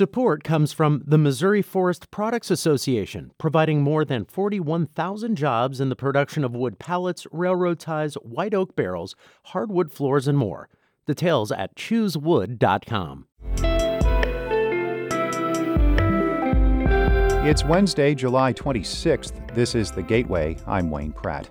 Support comes from the Missouri Forest Products Association, providing more than 41,000 jobs in the production of wood pallets, railroad ties, white oak barrels, hardwood floors, and more. Details at choosewood.com. It's Wednesday, July 26th. This is The Gateway. I'm Wayne Pratt.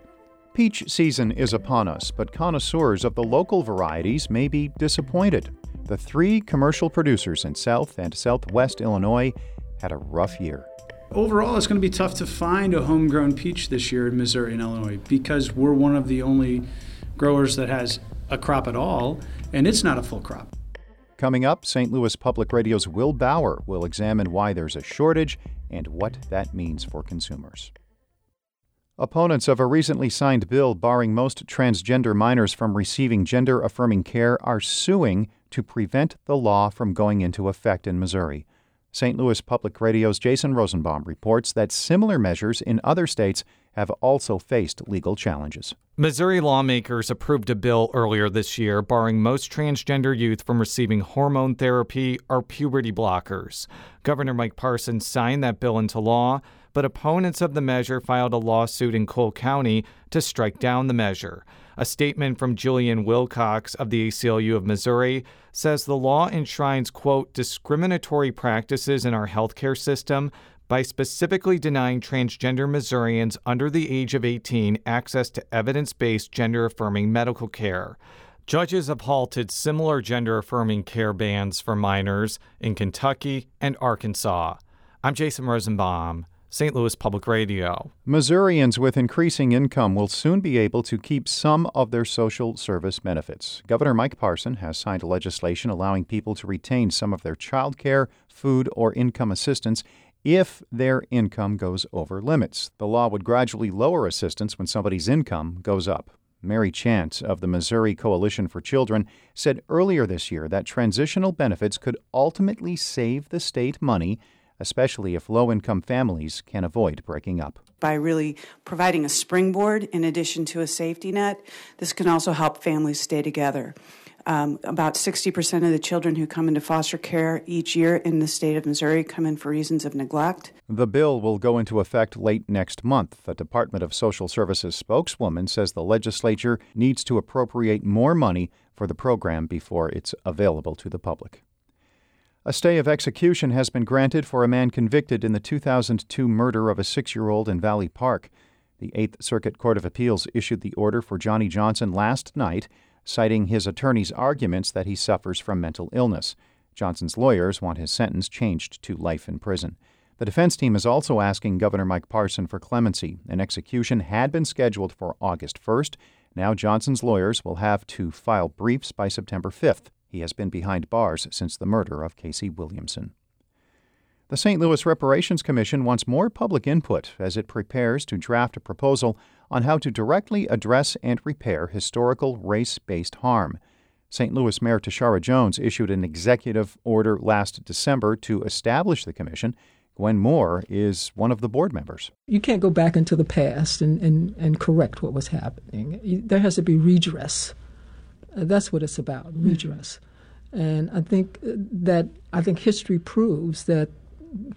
Peach season is upon us, but connoisseurs of the local varieties may be disappointed. The three commercial producers in South and Southwest Illinois had a rough year. Overall, it's going to be tough to find a homegrown peach this year in Missouri and Illinois because we're one of the only growers that has a crop at all, and it's not a full crop. Coming up, St. Louis Public Radio's Will Bauer will examine why there's a shortage and what that means for consumers. Opponents of a recently signed bill barring most transgender minors from receiving gender affirming care are suing to prevent the law from going into effect in Missouri. St. Louis Public Radio's Jason Rosenbaum reports that similar measures in other states have also faced legal challenges. Missouri lawmakers approved a bill earlier this year barring most transgender youth from receiving hormone therapy or puberty blockers. Governor Mike Parson signed that bill into law, but opponents of the measure filed a lawsuit in Cole County to strike down the measure. A statement from Julian Wilcox of the ACLU of Missouri says the law enshrines, quote, discriminatory practices in our healthcare system by specifically denying transgender Missourians under the age of 18 access to evidence based gender affirming medical care. Judges have halted similar gender affirming care bans for minors in Kentucky and Arkansas. I'm Jason Rosenbaum. St. Louis Public Radio. Missourians with increasing income will soon be able to keep some of their social service benefits. Governor Mike Parson has signed legislation allowing people to retain some of their child care, food, or income assistance if their income goes over limits. The law would gradually lower assistance when somebody's income goes up. Mary Chance of the Missouri Coalition for Children said earlier this year that transitional benefits could ultimately save the state money especially if low income families can avoid breaking up. By really providing a springboard in addition to a safety net, this can also help families stay together. Um, about 60% of the children who come into foster care each year in the state of Missouri come in for reasons of neglect. The bill will go into effect late next month. The Department of Social Services spokeswoman says the legislature needs to appropriate more money for the program before it's available to the public. A stay of execution has been granted for a man convicted in the 2002 murder of a six year old in Valley Park. The Eighth Circuit Court of Appeals issued the order for Johnny Johnson last night, citing his attorney's arguments that he suffers from mental illness. Johnson's lawyers want his sentence changed to life in prison. The defense team is also asking Governor Mike Parson for clemency. An execution had been scheduled for August 1st. Now Johnson's lawyers will have to file briefs by September 5th. He has been behind bars since the murder of Casey Williamson. The St. Louis Reparations Commission wants more public input as it prepares to draft a proposal on how to directly address and repair historical race based harm. St. Louis Mayor Tishaura Jones issued an executive order last December to establish the commission. Gwen Moore is one of the board members. You can't go back into the past and, and, and correct what was happening. There has to be redress Uh, that's what it's about, hmm. redress. And I think uh, that I think history proves that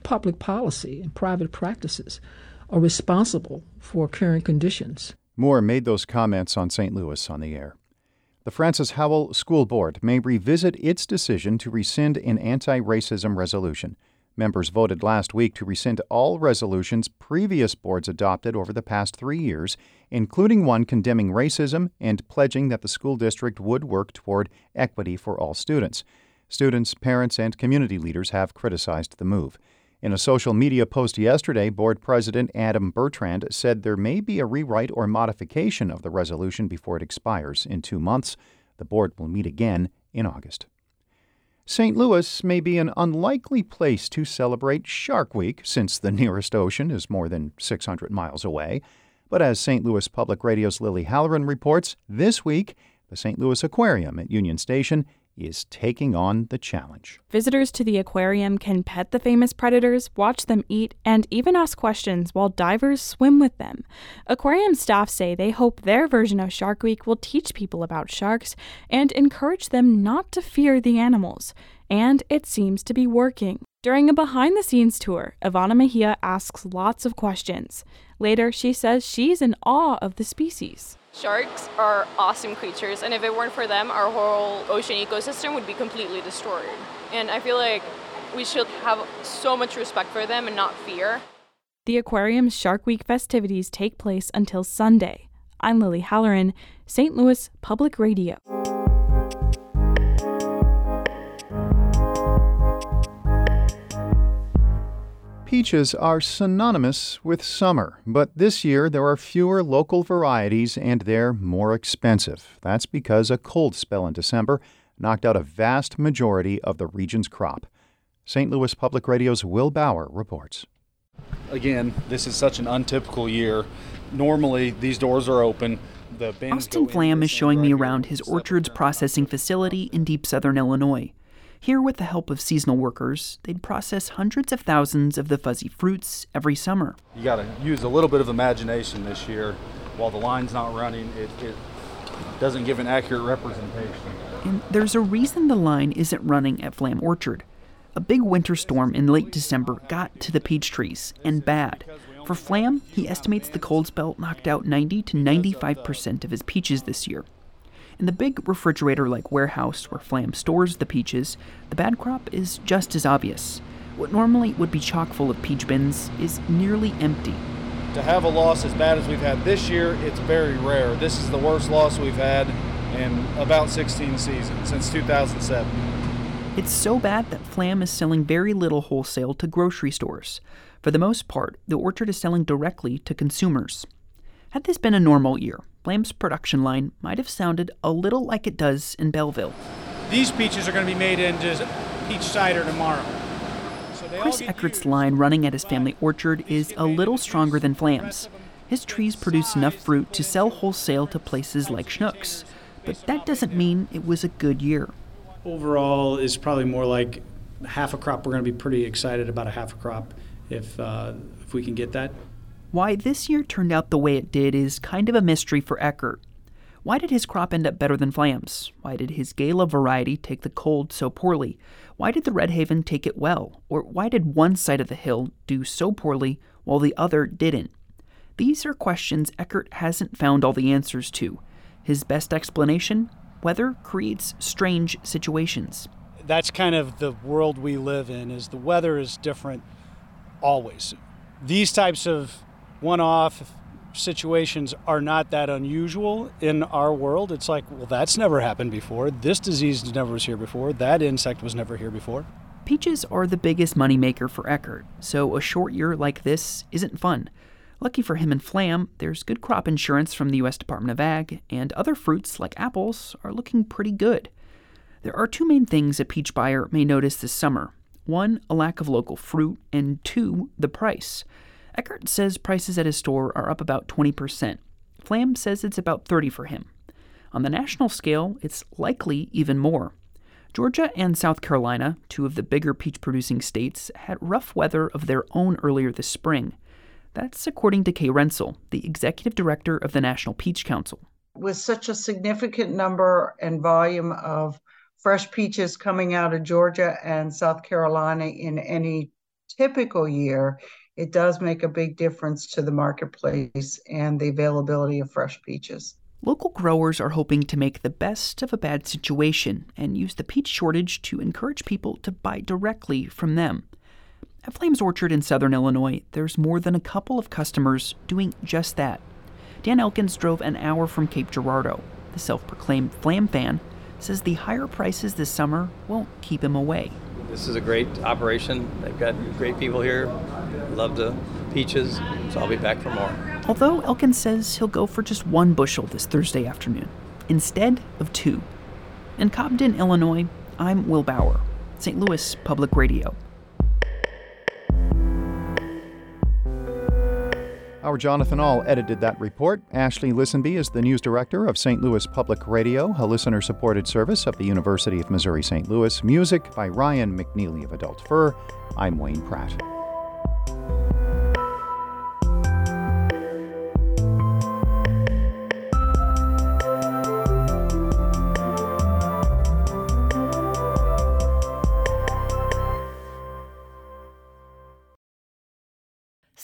public policy and private practices are responsible for current conditions. Moore made those comments on St. Louis on the air. The Francis Howell School Board may revisit its decision to rescind an anti racism resolution. Members voted last week to rescind all resolutions previous boards adopted over the past three years, including one condemning racism and pledging that the school district would work toward equity for all students. Students, parents, and community leaders have criticized the move. In a social media post yesterday, Board President Adam Bertrand said there may be a rewrite or modification of the resolution before it expires in two months. The board will meet again in August. St. Louis may be an unlikely place to celebrate Shark Week since the nearest ocean is more than 600 miles away. But as St. Louis Public Radio's Lily Halloran reports, this week, the St. Louis Aquarium at Union Station is taking on the challenge. Visitors to the aquarium can pet the famous predators, watch them eat, and even ask questions while divers swim with them. Aquarium staff say they hope their version of Shark Week will teach people about sharks and encourage them not to fear the animals. And it seems to be working. During a behind the scenes tour, Ivana Mejia asks lots of questions. Later, she says she's in awe of the species. Sharks are awesome creatures, and if it weren't for them, our whole ocean ecosystem would be completely destroyed. And I feel like we should have so much respect for them and not fear. The aquarium's Shark Week festivities take place until Sunday. I'm Lily Halloran, St. Louis Public Radio. Peaches are synonymous with summer, but this year there are fewer local varieties and they're more expensive. That's because a cold spell in December knocked out a vast majority of the region's crop. St. Louis Public Radio's Will Bauer reports. Again, this is such an untypical year. Normally, these doors are open. The Austin Flamm is showing me around his orchards processing facility in deep southern Illinois. Here, with the help of seasonal workers, they'd process hundreds of thousands of the fuzzy fruits every summer. You got to use a little bit of imagination this year. While the line's not running, it, it doesn't give an accurate representation. And there's a reason the line isn't running at Flamm Orchard. A big winter storm in late December got to the peach trees, and bad. For Flamm, he estimates the cold spell knocked out 90 to 95% of his peaches this year. In the big refrigerator like warehouse where Flamm stores the peaches, the bad crop is just as obvious. What normally would be chock full of peach bins is nearly empty. To have a loss as bad as we've had this year, it's very rare. This is the worst loss we've had in about 16 seasons, since 2007. It's so bad that Flamm is selling very little wholesale to grocery stores. For the most part, the orchard is selling directly to consumers. Had this been a normal year, Flamm's production line might have sounded a little like it does in Belleville. These peaches are going to be made into peach cider tomorrow. So Chris Eckert's line running at his family orchard is a little stronger than Flamm's. His trees produce enough fruit to sell wholesale to places like Schnucks, but that doesn't mean it was a good year. Overall, is probably more like half a crop. We're going to be pretty excited about a half a crop if uh, if we can get that. Why this year turned out the way it did is kind of a mystery for Eckert. Why did his crop end up better than Flamm's? Why did his Gala variety take the cold so poorly? Why did the Red Haven take it well? Or why did one side of the hill do so poorly while the other didn't? These are questions Eckert hasn't found all the answers to. His best explanation? Weather creates strange situations. That's kind of the world we live in is the weather is different always. These types of one off situations are not that unusual in our world. It's like, well, that's never happened before. This disease never was here before. That insect was never here before. Peaches are the biggest moneymaker for Eckert, so a short year like this isn't fun. Lucky for him and Flamm, there's good crop insurance from the U.S. Department of Ag, and other fruits like apples are looking pretty good. There are two main things a peach buyer may notice this summer one, a lack of local fruit, and two, the price. Eckert says prices at his store are up about 20%. Flamm says it's about 30 for him. On the national scale, it's likely even more. Georgia and South Carolina, two of the bigger peach producing states, had rough weather of their own earlier this spring. That's according to Kay Rentzel, the executive director of the National Peach Council. With such a significant number and volume of fresh peaches coming out of Georgia and South Carolina in any typical year, it does make a big difference to the marketplace and the availability of fresh peaches. Local growers are hoping to make the best of a bad situation and use the peach shortage to encourage people to buy directly from them. At Flamm's Orchard in southern Illinois, there's more than a couple of customers doing just that. Dan Elkins drove an hour from Cape Girardeau. The self proclaimed Flamm fan says the higher prices this summer won't keep him away. This is a great operation. They've got great people here. Love the peaches, so I'll be back for more. Although Elkins says he'll go for just one bushel this Thursday afternoon, instead of two. In Cobden, Illinois, I'm Will Bauer, St. Louis Public Radio. Our Jonathan Ahl edited that report. Ashley Lisenby is the news director of St. Louis Public Radio, a listener supported service of the University of Missouri St. Louis. Music by Ryan McNeely of Adult Fur. I'm Wayne Pratt.